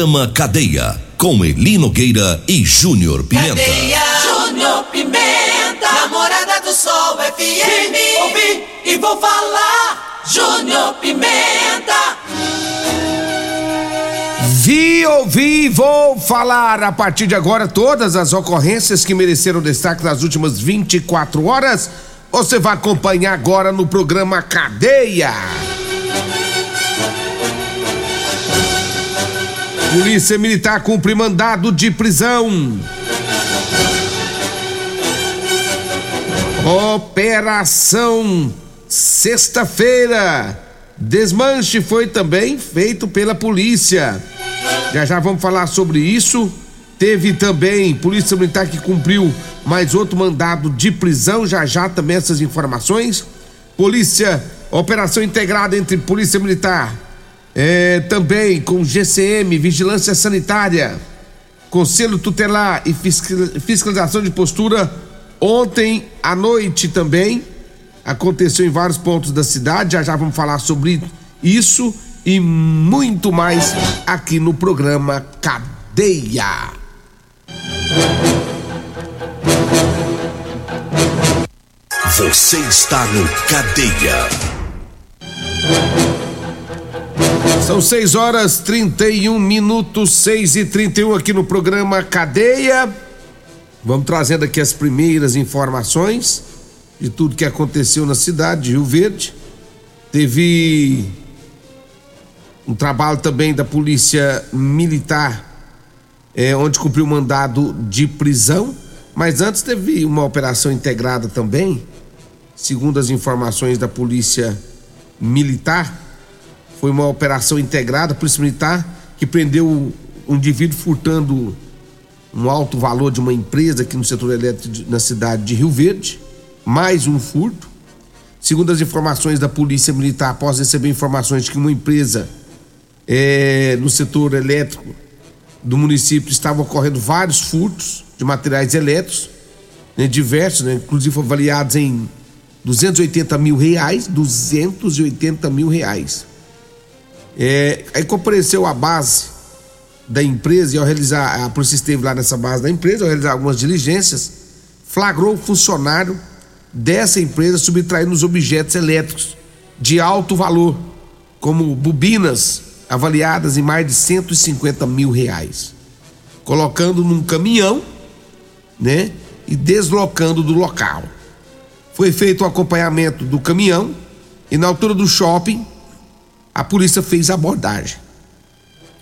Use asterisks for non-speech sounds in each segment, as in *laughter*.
Programa Cadeia, com Elino Gueira e Júnior Pimenta. Cadeia, Júnior Pimenta, Namorada do Sol FM. Ouvi e vou falar, Júnior Pimenta. Vi, ouvi, vou falar a partir de agora todas as ocorrências que mereceram destaque nas últimas 24 horas. Você vai acompanhar agora no programa Cadeia. Polícia Militar cumpre mandado de prisão. Operação Sexta-feira. Desmanche foi também feito pela polícia. Já já vamos falar sobre isso. Teve também Polícia Militar que cumpriu mais outro mandado de prisão. Já já também essas informações. Polícia, operação integrada entre Polícia Militar, é, também com GCM, Vigilância Sanitária, Conselho Tutelar e Fiscalização de Postura. Ontem à noite também aconteceu em vários pontos da cidade. Já já vamos falar sobre isso e muito mais aqui no programa Cadeia. Você está no Cadeia. São 6 horas 31 minutos, 6 e 31 aqui no programa Cadeia. Vamos trazendo aqui as primeiras informações de tudo que aconteceu na cidade de Rio Verde. Teve um trabalho também da Polícia Militar, é, onde cumpriu mandado de prisão. Mas antes teve uma operação integrada também, segundo as informações da Polícia Militar. Foi uma operação integrada, Polícia Militar, que prendeu um indivíduo furtando um alto valor de uma empresa aqui no setor elétrico na cidade de Rio Verde. Mais um furto. Segundo as informações da Polícia Militar, após receber informações de que uma empresa é, no setor elétrico do município estavam ocorrendo vários furtos de materiais elétricos, né, diversos, né, inclusive avaliados em 280 mil reais, 280 mil reais. É, aí compareceu a base da empresa e ao realizar, a polícia esteve lá nessa base da empresa, ao realizar algumas diligências, flagrou o funcionário dessa empresa subtraindo os objetos elétricos de alto valor, como bobinas avaliadas em mais de 150 mil reais, colocando num caminhão, né, e deslocando do local. Foi feito o acompanhamento do caminhão e na altura do shopping a polícia fez a abordagem.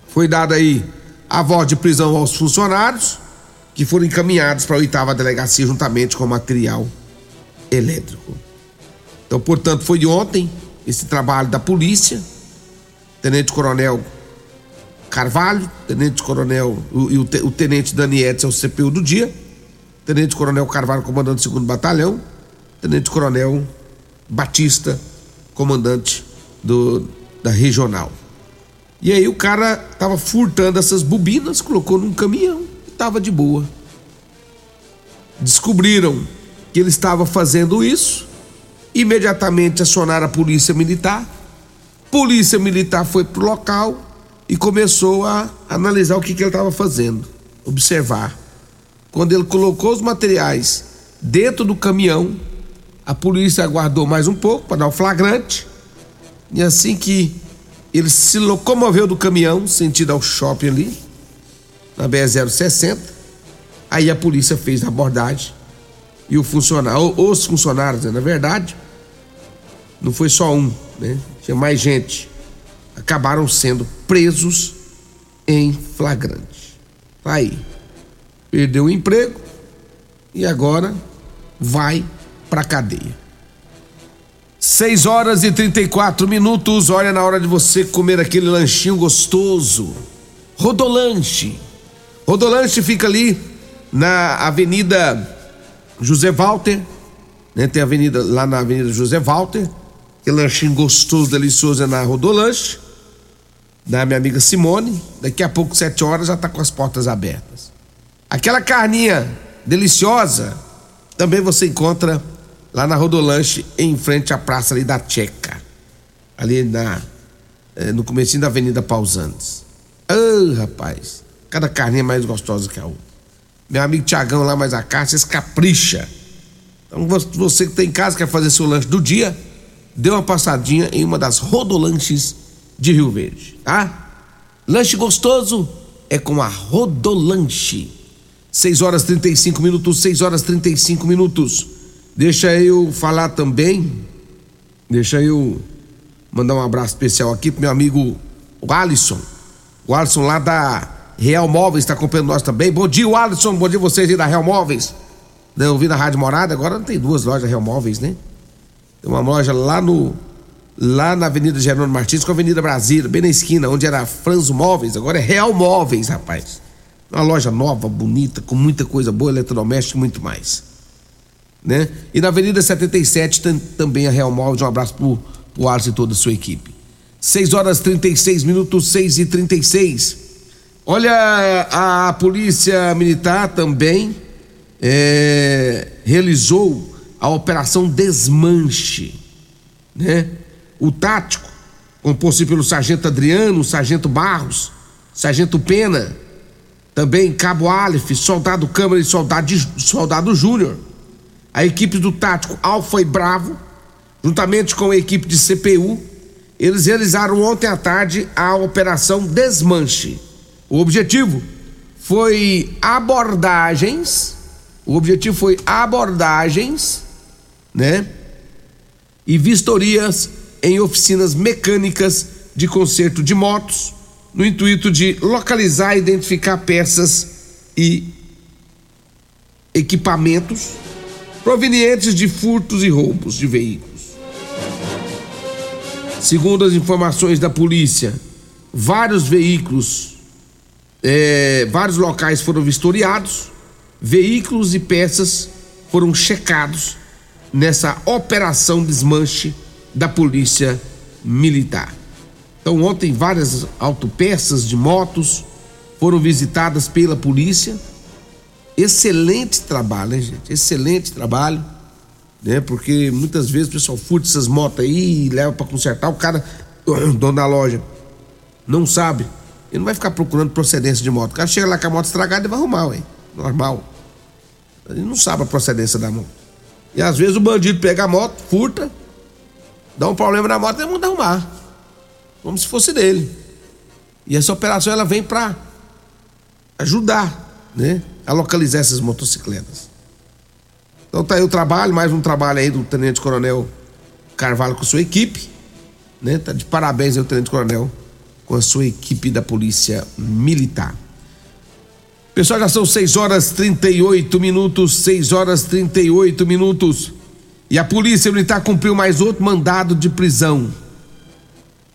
Foi dada aí a voz de prisão aos funcionários que foram encaminhados para a oitava delegacia juntamente com material elétrico. Então, portanto, foi ontem esse trabalho da polícia, Tenente Coronel Carvalho, Tenente Coronel o, o, o Tenente Daniete é o CPU do dia, Tenente Coronel Carvalho, comandante do segundo batalhão, Tenente Coronel Batista, comandante do, da regional. E aí o cara tava furtando essas bobinas, colocou num caminhão e tava de boa. Descobriram que ele estava fazendo isso, imediatamente acionaram a polícia militar. Polícia militar foi pro local e começou a analisar o que, que ele estava fazendo, observar. Quando ele colocou os materiais dentro do caminhão, a polícia aguardou mais um pouco para dar o flagrante. E assim que ele se locomoveu do caminhão, sentido ao shopping ali, na BR-060, aí a polícia fez a abordagem e o funcionário, os funcionários, né, na verdade, não foi só um, né? Tinha mais gente. Acabaram sendo presos em flagrante. Aí. Perdeu o emprego e agora vai pra cadeia. 6 horas e 34 minutos. Olha na hora de você comer aquele lanchinho gostoso. Rodolanche. Rodolanche fica ali na Avenida José Walter, né? Tem avenida lá na Avenida José Walter, que lanchinho gostoso, delicioso é na Rodolanche, da minha amiga Simone. Daqui a pouco, sete horas, já tá com as portas abertas. Aquela carninha deliciosa também você encontra lá na Rodolanche, em frente à praça ali da Tcheca, ali na, eh, no começo da Avenida Pausantes. Ah, oh, rapaz, cada carninha é mais gostosa que a outra. Meu amigo Tiagão lá, mais a carne, capricha. Então você que tem em casa, quer fazer seu lanche do dia, dê uma passadinha em uma das rodolanches de Rio Verde, tá? Lanche gostoso é com a Rodolanche. 6 horas 35 minutos, 6 horas 35 minutos. Deixa eu falar também, deixa eu mandar um abraço especial aqui pro meu amigo o Alisson. O Alisson lá da Real Móveis está acompanhando nós também. Bom dia, Alisson. Bom dia vocês aí da Real Móveis. Né, eu vi na Rádio Morada, agora não tem duas lojas Real Móveis, né? Tem uma loja lá no lá na Avenida Gerônimo Martins com a Avenida Brasília, bem na esquina, onde era Franzo Móveis, agora é Real Móveis, rapaz. Uma loja nova, bonita, com muita coisa boa, eletrodoméstico e muito mais. Né? E na Avenida 77 tem também a Real Móveis. Um abraço pro, pro Alisson e toda a sua equipe. 6 horas 36 minutos, 6 e 36. Olha, a Polícia Militar também é, realizou a Operação Desmanche. Né? O tático, composto pelo Sargento Adriano, Sargento Barros, Sargento Pena, também Cabo Aleph, Soldado Câmara e Soldado, soldado Júnior. A equipe do tático Alfa e Bravo, juntamente com a equipe de CPU, eles realizaram ontem à tarde a Operação Desmanche. O objetivo foi abordagens o objetivo foi abordagens, né? E vistorias em oficinas mecânicas de conserto de motos, no intuito de localizar e identificar peças e equipamentos provenientes de furtos e roubos de veículos. Segundo as informações da polícia, vários veículos, é, vários locais foram vistoriados veículos e peças foram checados nessa operação desmanche da Polícia Militar. Então, ontem, várias autopeças de motos foram visitadas pela polícia. Excelente trabalho, hein, gente? Excelente trabalho, né? Porque muitas vezes o pessoal furta essas motos aí e leva para consertar. O cara, o *clears throat* dono da loja, não sabe. Ele não vai ficar procurando procedência de moto. O cara chega lá com a moto estragada e vai arrumar, ué normal. Ele não sabe a procedência da moto. E às vezes o bandido pega a moto, furta, dá um problema na moto e manda arrumar. Como se fosse dele. E essa operação ela vem para ajudar, né, a localizar essas motocicletas. Então tá aí o trabalho, mais um trabalho aí do Tenente Coronel Carvalho com sua equipe, né? Tá de parabéns aí o Tenente Coronel com a sua equipe da Polícia Militar. Pessoal, já são 6 horas 38 minutos, 6 horas 38 minutos. E a Polícia Militar cumpriu mais outro mandado de prisão.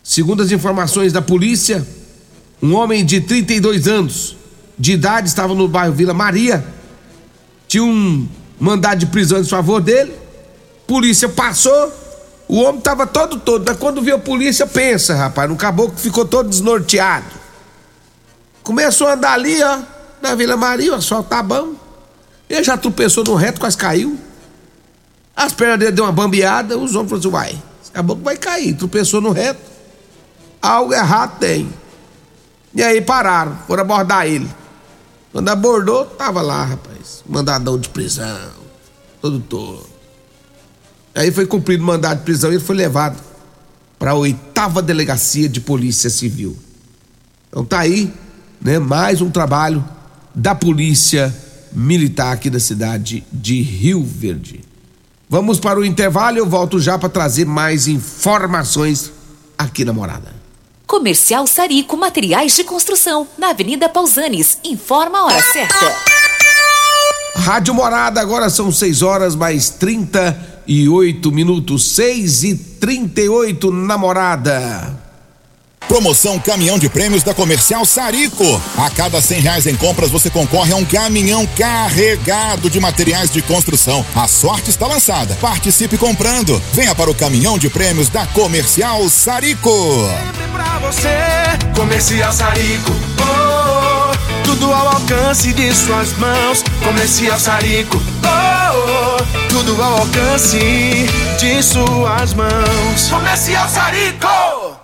Segundo as informações da polícia, um homem de 32 anos de idade estava no bairro Vila Maria. Tinha um mandado de prisão em favor dele. Polícia passou. O homem estava todo todo. Mas quando viu a polícia, pensa, rapaz, no caboclo ficou todo desnorteado. Começou a andar ali, ó na Vila Maria, o tá bom. Ele já tropeçou no reto, quase caiu. As pernas dele deu uma bambeada, os homens falaram assim: vai, acabou que vai cair, tropeçou no reto. Algo errado tem. E aí pararam, foram abordar ele. Quando abordou, tava lá, rapaz, mandadão de prisão, todo todo. Aí foi cumprido o mandado de prisão e ele foi levado para a oitava delegacia de polícia civil. Então tá aí, né, mais um trabalho da Polícia Militar aqui da cidade de Rio Verde. Vamos para o intervalo, eu volto já para trazer mais informações aqui na Morada. Comercial Sarico Materiais de Construção, na Avenida Pausanes. Informa a hora certa. Rádio Morada, agora são 6 horas mais 38 minutos. 6 e 38 na Morada. Promoção Caminhão de Prêmios da Comercial Sarico. A cada cem reais em compras você concorre a um caminhão carregado de materiais de construção. A sorte está lançada. Participe comprando. Venha para o Caminhão de Prêmios da Comercial Sarico. Sempre pra você, Comercial Sarico. Oh, oh, tudo ao alcance de suas mãos. Comercial Sarico. Oh, oh, tudo ao alcance de suas mãos. Comercial Sarico.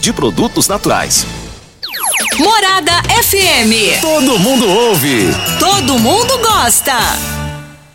de produtos naturais. Morada FM. Todo mundo ouve. Todo mundo gosta.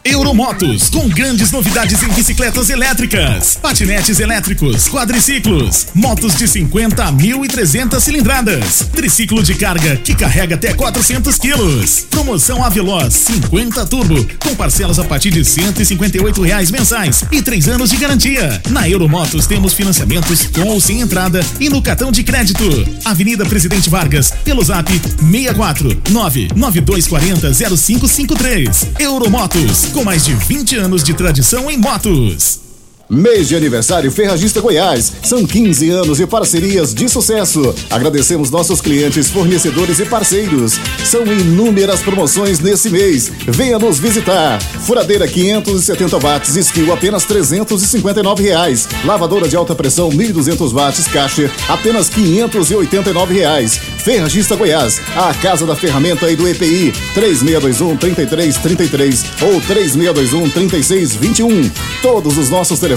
Euromotos, com grandes novidades em bicicletas elétricas, patinetes elétricos, quadriciclos, motos de 50 a 1.300 cilindradas, triciclo de carga que carrega até 400 quilos. Promoção Aveloz 50 Turbo, com parcelas a partir de 158 reais mensais e três anos de garantia. Na Euromotos temos financiamentos com ou sem entrada e no cartão de crédito. Avenida Presidente Vargas, pelo zap 64 99240 0553. Euromotos com mais de 20 anos de tradição em motos. Mês de aniversário Ferragista Goiás. São 15 anos de parcerias de sucesso. Agradecemos nossos clientes, fornecedores e parceiros. São inúmeras promoções nesse mês. Venha nos visitar. Furadeira 570 watts, skill apenas 359 reais. Lavadora de alta pressão 1200 watts, caixa apenas 589 reais. Ferragista Goiás, a casa da ferramenta e do EPI. 3621 3333 ou 3621 3621. Todos os nossos telefones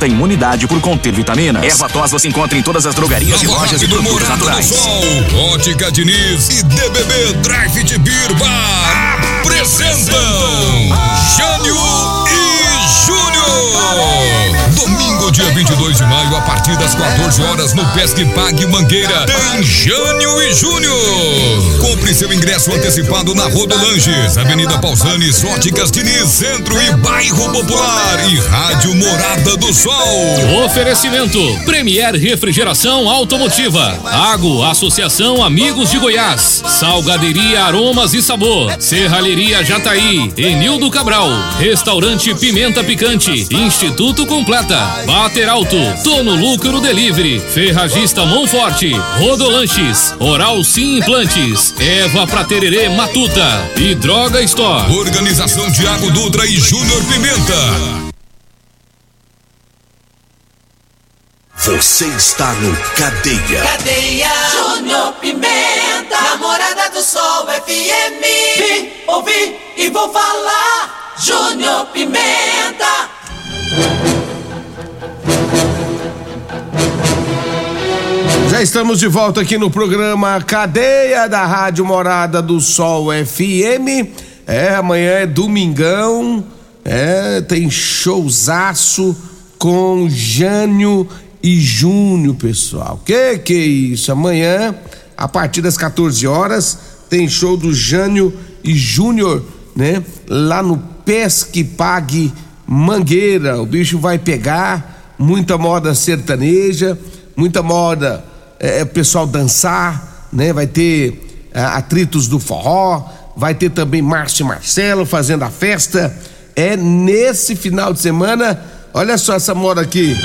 aumenta a imunidade por conter vitaminas. Erva tos você encontra em todas as drogarias Nova e lojas de produtos naturais. Sol, Ótica Diniz e DBB Drive de Birba apresentam Jânio e Júnior. Domingo, dia 22 de maio, a partir das 14 horas, no Pesque Pague Mangueira, tem Jânio e Júnior. Compre seu ingresso antecipado na Rodolanges, Avenida Pausanes, Óticas Diniz, Centro e Bairro Popular e Rádio Morada do Sol. Oferecimento: Premier Refrigeração Automotiva, Água Associação Amigos de Goiás, Salgaderia Aromas e Sabor, Serralheria Jataí, Enildo Cabral, Restaurante Pimenta Picante, Instituto Completa, Bater Alto, Tono Lucro Delivery, Ferragista Monforte, Rodolanches, Oral Sim Implantes, Eva Pratererê Matuta e Droga Store. Organização Tiago Dutra e Júnior Pimenta. Você está no Cadeia. Cadeia. Júnior Pimenta. Namorada do Sol FM. Vim, ouvi e vou falar. Júnior Pimenta. Já estamos de volta aqui no programa Cadeia da Rádio Morada do Sol FM. É, amanhã é domingão. É, tem showzaço com Jânio e Júnior, pessoal. Que que é isso? Amanhã, a partir das 14 horas, tem show do Jânio e Júnior, né? Lá no Pesque Pague Mangueira. O bicho vai pegar muita moda sertaneja, muita moda é, pessoal dançar, né? Vai ter é, atritos do forró, vai ter também Márcio e Marcelo fazendo a festa. É nesse final de semana. Olha só essa moda aqui.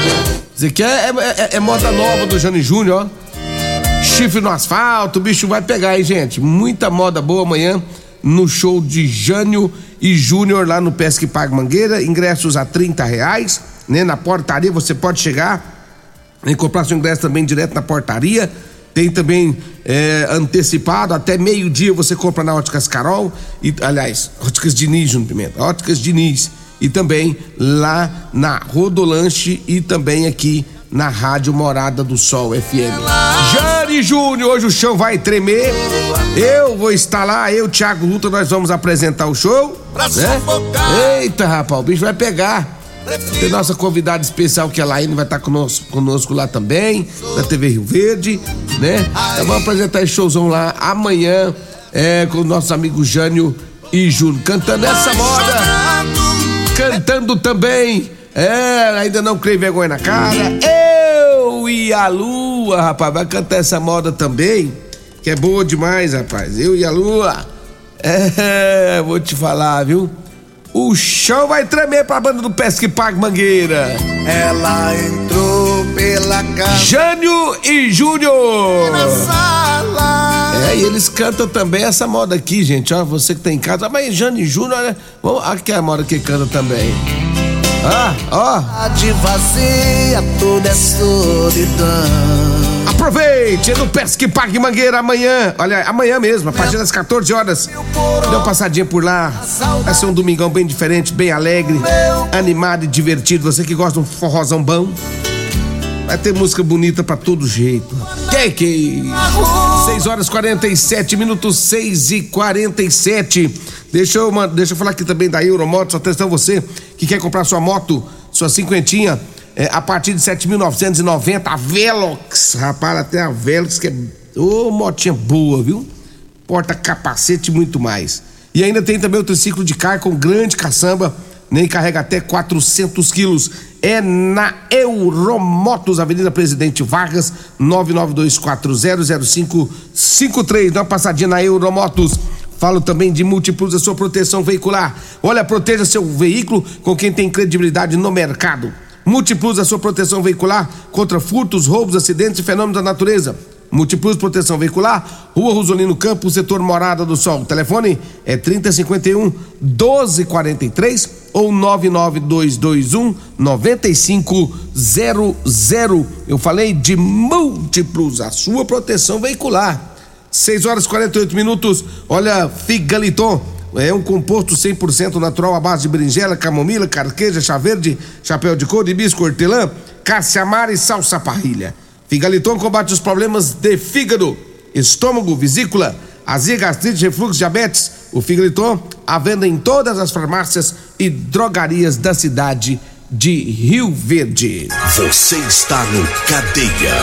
Isso aqui é, é, é moda nova do Jane Júnior, ó. Chifre no asfalto, o bicho vai pegar aí, gente. Muita moda boa amanhã no show de Jânio e Júnior lá no Pesque Pague Mangueira. Ingressos a 30 reais, né? Na portaria você pode chegar e comprar seu ingresso também direto na portaria. Tem também é, antecipado, até meio-dia você compra na Óticas Carol, e, aliás, Óticas Diniz, Júnior Pimenta, Óticas Diniz, e também lá na Rodolanche e também aqui na Rádio Morada do Sol FM. Jane Júnior, hoje o chão vai tremer. Eu vou estar lá, eu, Thiago Luta, nós vamos apresentar o show. Né? Eita, rapaz, o bicho vai pegar. Tem nossa convidada especial que é a Laine vai estar conosco, conosco lá também, da TV Rio Verde, né? Então vamos apresentar esse showzão lá amanhã é, com nossos amigos Jânio e Júnior, cantando essa moda, cantando também, é, ainda não creio vergonha na cara, eu e a Lua, rapaz, vai cantar essa moda também, que é boa demais, rapaz, eu e a Lua, é, vou te falar, viu? O chão vai tremer pra banda do Pesque Pague Mangueira. Ela entrou pela casa. Jânio e Júnior. É, e eles cantam também essa moda aqui, gente. Ó, você que tá em casa. Mas Jânio e Júnior, né? Vamos, aqui é a moda que canta também. Ah, ó. De vazia, tudo é solidão. Aproveite no Pesque Parque Mangueira amanhã. Olha, amanhã mesmo, a partir das 14 horas. Dê uma passadinha por lá. Vai ser um domingão bem diferente, bem alegre, animado e divertido. Você que gosta de um forrozão bom. Vai ter música bonita pra todo jeito. Que que? 6 horas 47 minutos, 6 e 47. Deixa eu, deixa eu falar aqui também da Euromotos. Atenção, você que quer comprar sua moto, sua cinquentinha é, a partir de 7.990, a Velox, rapaz, até a Velox que é, ô, motinha boa, viu? Porta capacete e muito mais. E ainda tem também o triciclo de carga com grande caçamba, nem carrega até 400 quilos. É na Euromotos, Avenida Presidente Vargas, 992400553. Dá uma passadinha na Euromotos. Falo também de Multiplus, a sua proteção veicular. Olha, proteja seu veículo com quem tem credibilidade no mercado. Multiplus, a sua proteção veicular contra furtos, roubos, acidentes e fenômenos da natureza. Multiplus Proteção Veicular, Rua Rosolino Campos, setor Morada do Sol. O telefone é 3051 1243 ou 99221 9500. Eu falei de Multiplus, a sua proteção veicular. 6 horas e 48 minutos. Olha, Figaliton é um composto 100% natural à base de berinjela, camomila, carqueja, chá verde, chapéu de couro, hibisco, hortelã, caça-amara e salsa parrilha. Figaliton combate os problemas de fígado, estômago, vesícula, azia, gastrite, refluxo, diabetes. O Figaliton à venda em todas as farmácias e drogarias da cidade de Rio Verde. Você está no Cadeia.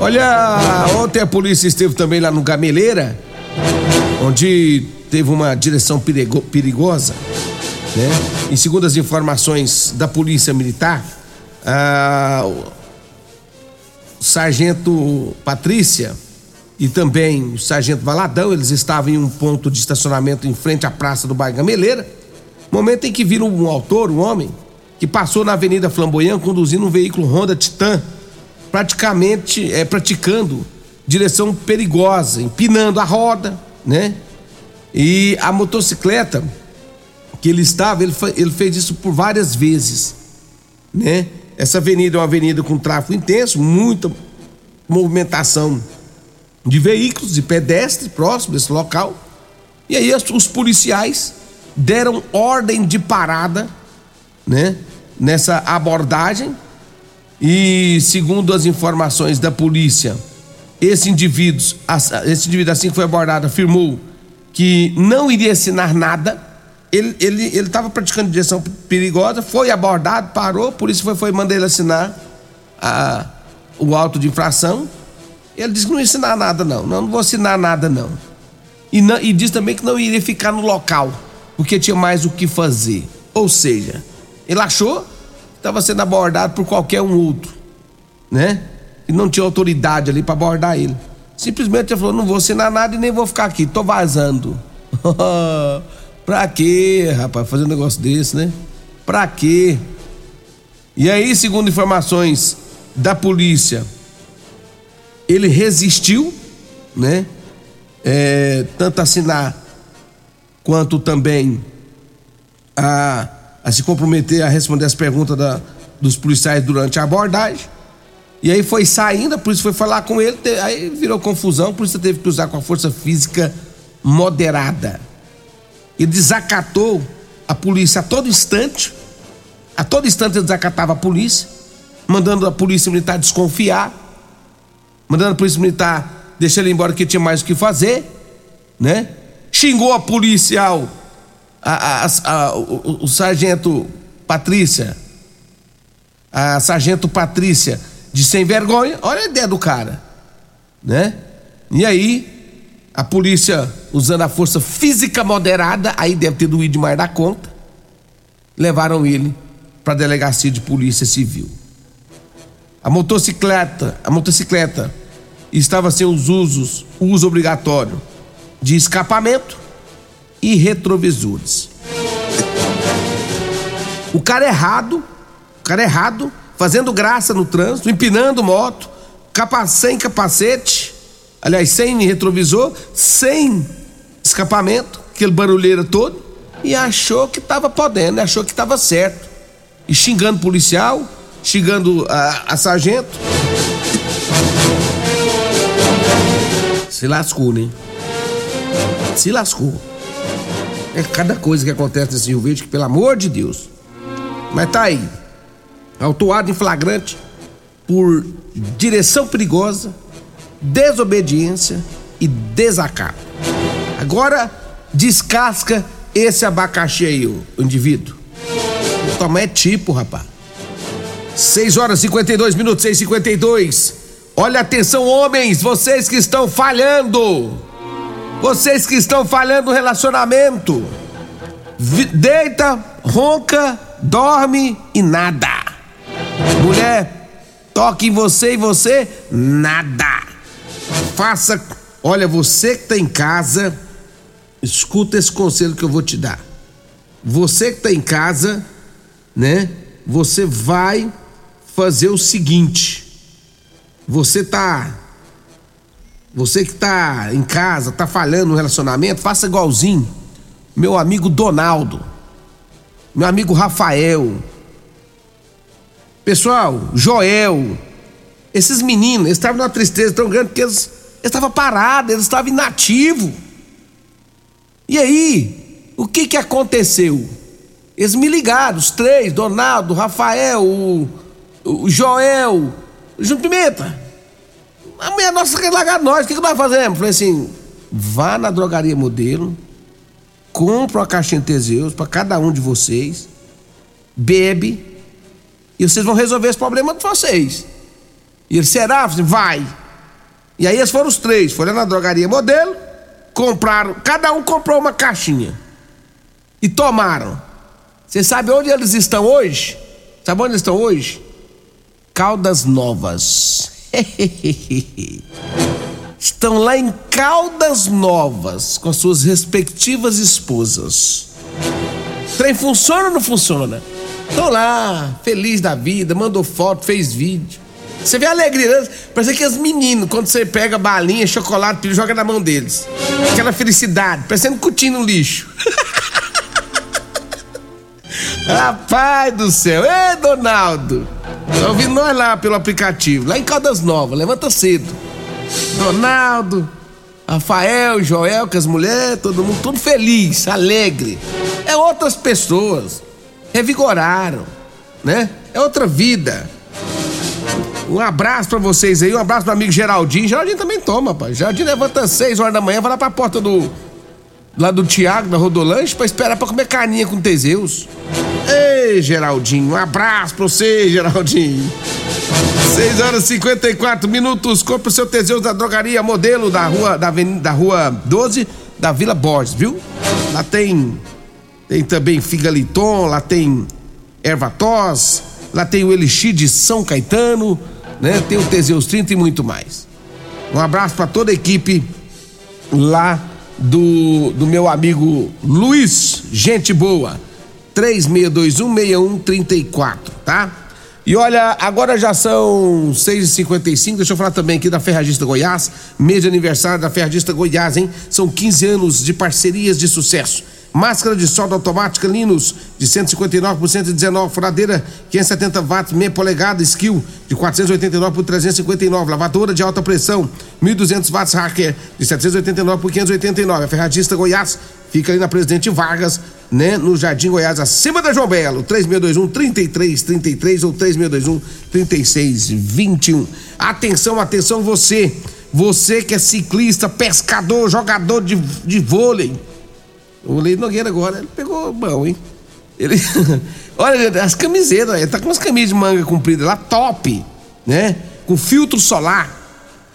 Olha, ontem a polícia esteve também lá no Gameleira, onde teve uma direção perigo, perigosa, né? E segundo as informações da polícia militar, ah, o sargento Patrícia e também o sargento Valadão, eles estavam em um ponto de estacionamento em frente à praça do bairro Gameleira, momento em que viram um autor, um homem, que passou na Avenida Flamboyant conduzindo um veículo Honda Titan, praticamente é, praticando direção perigosa, empinando a roda, né? E a motocicleta que ele estava, ele, ele fez isso por várias vezes, né? Essa avenida é uma avenida com tráfego intenso, muita movimentação de veículos e pedestres próximo desse local. E aí os policiais deram ordem de parada, né? Nessa abordagem. E segundo as informações da polícia, esse indivíduo, esse indivíduo assim que foi abordado, afirmou que não iria assinar nada. Ele ele ele estava praticando direção perigosa, foi abordado, parou, por isso foi foi mandar ele assinar a, o auto de infração. Ele disse que não ia assinar nada não, não, não vou assinar nada não. E, não, e diz também que não iria ficar no local, porque tinha mais o que fazer. Ou seja, ele achou que estava sendo abordado por qualquer um outro, né? E não tinha autoridade ali para abordar ele. Simplesmente ele falou: não vou assinar nada e nem vou ficar aqui, tô vazando. *laughs* pra quê, rapaz, fazer um negócio desse, né? Pra quê? E aí, segundo informações da polícia, ele resistiu, né? É, tanto assinar quanto também a, a se comprometer a responder as perguntas da, dos policiais durante a abordagem. E aí foi saindo, a polícia foi falar com ele, aí virou confusão, a polícia teve que usar com a força física moderada. E desacatou a polícia a todo instante, a todo instante ele desacatava a polícia, mandando a polícia militar desconfiar, mandando a polícia militar deixar ele embora que tinha mais o que fazer, né? Xingou a policial, a, a, a, o, o sargento Patrícia, a sargento Patrícia de sem vergonha, olha a ideia do cara, né? E aí, a polícia, usando a força física moderada, aí deve ter doído demais da conta, levaram ele para a delegacia de polícia civil. A motocicleta, a motocicleta estava sem os usos, uso obrigatório de escapamento e retrovisores. O cara errado, o cara errado, fazendo graça no trânsito, empinando moto, sem capacete, aliás, sem retrovisor, sem escapamento, aquele barulheiro todo, e achou que estava podendo, achou que estava certo. E xingando policial, xingando a, a sargento. Se lascou, né? Se lascou. É cada coisa que acontece nesse Rio Verde que, pelo amor de Deus. Mas tá aí autuado em flagrante por direção perigosa, desobediência e desacato. Agora descasca esse abacaxi aí, o indivíduo. Toma é tipo, rapaz. 6 horas e 52 minutos, 6 e 52 Olha atenção, homens, vocês que estão falhando. Vocês que estão falhando no relacionamento. Deita, ronca, dorme e nada. Mulher, toque em você e você, nada. Faça. Olha, você que está em casa, escuta esse conselho que eu vou te dar. Você que está em casa, né? Você vai fazer o seguinte. Você tá. Você que tá em casa, tá falhando no relacionamento, faça igualzinho. Meu amigo Donaldo. Meu amigo Rafael Pessoal, Joel, esses meninos, eles estavam numa tristeza tão grande porque eles, estavam parados, eles estavam inativos. E aí, o que que aconteceu? Eles me ligaram, os três, Donaldo, Rafael, o, o Joel, Junto Pimenta. A mulher nossa quer largar nós, o que, que nós fazemos? Falei assim, vá na drogaria modelo, compra uma caixinha de Teseus para cada um de vocês, bebe, e vocês vão resolver esse problema de vocês. E ele, será? Vai. E aí eles foram os três, foram na drogaria modelo, compraram, cada um comprou uma caixinha. E tomaram. Você sabe onde eles estão hoje? Sabe onde eles estão hoje? Caldas Novas. *laughs* estão lá em Caldas Novas com as suas respectivas esposas. O trem funciona ou não funciona? Estão lá, feliz da vida, mandou foto, fez vídeo. Você vê a alegria, né? parece que os meninos, quando você pega balinha, chocolate, joga na mão deles. Aquela felicidade, parecendo cutinho no lixo. *laughs* Rapaz do céu, ê Donaldo! Tá ouvindo nós lá pelo aplicativo, lá em Caldas Novas, levanta cedo. Donaldo, Rafael, Joel, com as mulheres, todo mundo, tudo feliz, alegre. É outras pessoas revigoraram, né? É outra vida. Um abraço para vocês aí, um abraço pro amigo Geraldinho. Geraldinho também toma, pai. Geraldinho levanta às 6 horas da manhã, vai lá pra porta do. lá do Tiago, da Rodolanche, pra esperar pra comer carninha com Teseus. Ei, Geraldinho, um abraço pra você, Geraldinho. 6 horas e 54 minutos. Compre o seu Teseus da drogaria modelo da rua, da, avenida, da rua 12 da Vila Borges, viu? Lá tem tem também Figaliton, lá tem Ervatós, lá tem o Elixir de São Caetano, né? Tem o Teseus 30 e muito mais. Um abraço para toda a equipe lá do, do meu amigo Luiz, gente boa. 36216134, tá? E olha, agora já são 6h55. Deixa eu falar também aqui da Ferragista Goiás, mês de aniversário da Ferragista Goiás, hein? São 15 anos de parcerias de sucesso. Máscara de solda automática Linus de 159 por 119, furadeira 570 watts, meia polegada, skill de 489 por 359, lavadora de alta pressão 1200 watts hacker de 789 por 589. A Ferragista Goiás fica ali na Presidente Vargas, né, no Jardim Goiás, acima da João Belo, 3621 3333 ou 3621 3621. Atenção, atenção você, você que é ciclista, pescador, jogador de, de vôlei o Leite Nogueira agora, ele pegou bom, hein? Ele. *laughs* Olha, as camisetas, ele tá com umas camisas de manga comprida lá, top, né? Com filtro solar.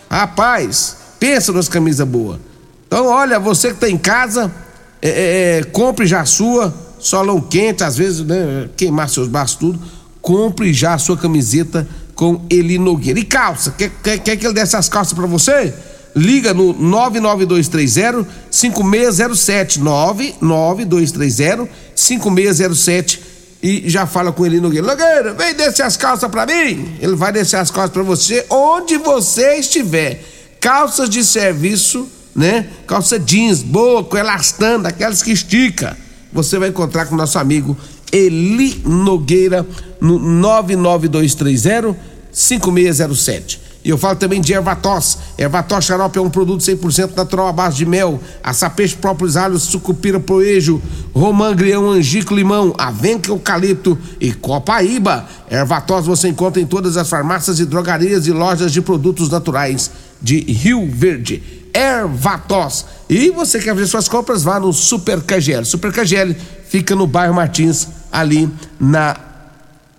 Rapaz, pensa nas camisas boas. Então, olha, você que tá em casa, é, é, é, compre já a sua, solão quente, às vezes, né? Queimar seus braços tudo. Compre já a sua camiseta com Eli Nogueira. E calça, quer, quer, quer que ele desse as calças para você? Liga no 99230 5607 99230 5607 e já fala com ele Nogueira. Nogueira, vem descer as calças para mim. Ele vai descer as calças para você onde você estiver. Calças de serviço, né? Calça jeans boa, com elastano, aquelas que estica. Você vai encontrar com nosso amigo Eli Nogueira no 99230 5607. E eu falo também de ervatos. Ervatos xarope é um produto 100% natural à base de mel, açapeixe, próprios alhos, sucupira, poejo, romã, grião, angico, limão, avenca, eucalipto e copaíba. Ervatos você encontra em todas as farmácias e drogarias e lojas de produtos naturais de Rio Verde. Ervatos. E você quer fazer suas compras, vá no Super KGL. Super KGL fica no bairro Martins, ali na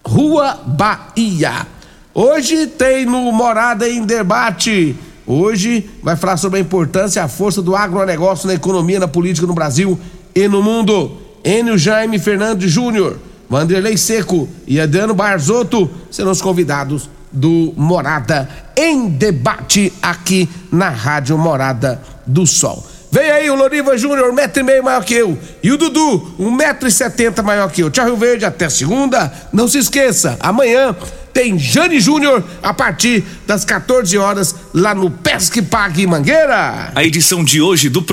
Rua Bahia. Hoje tem no Morada em Debate. Hoje vai falar sobre a importância e a força do agronegócio na economia, na política no Brasil e no mundo. Enio Jaime Fernandes Júnior, Vanderlei Seco e Adriano Barzotto serão os convidados do Morada em Debate aqui na Rádio Morada do Sol. Vem aí o Loriva Júnior, um metro e meio maior que eu. E o Dudu, um metro e setenta maior que eu. Tchau, Rio Verde, até segunda. Não se esqueça, amanhã tem Jane Júnior a partir das 14 horas lá no Pesque Pague Mangueira. A edição de hoje do programa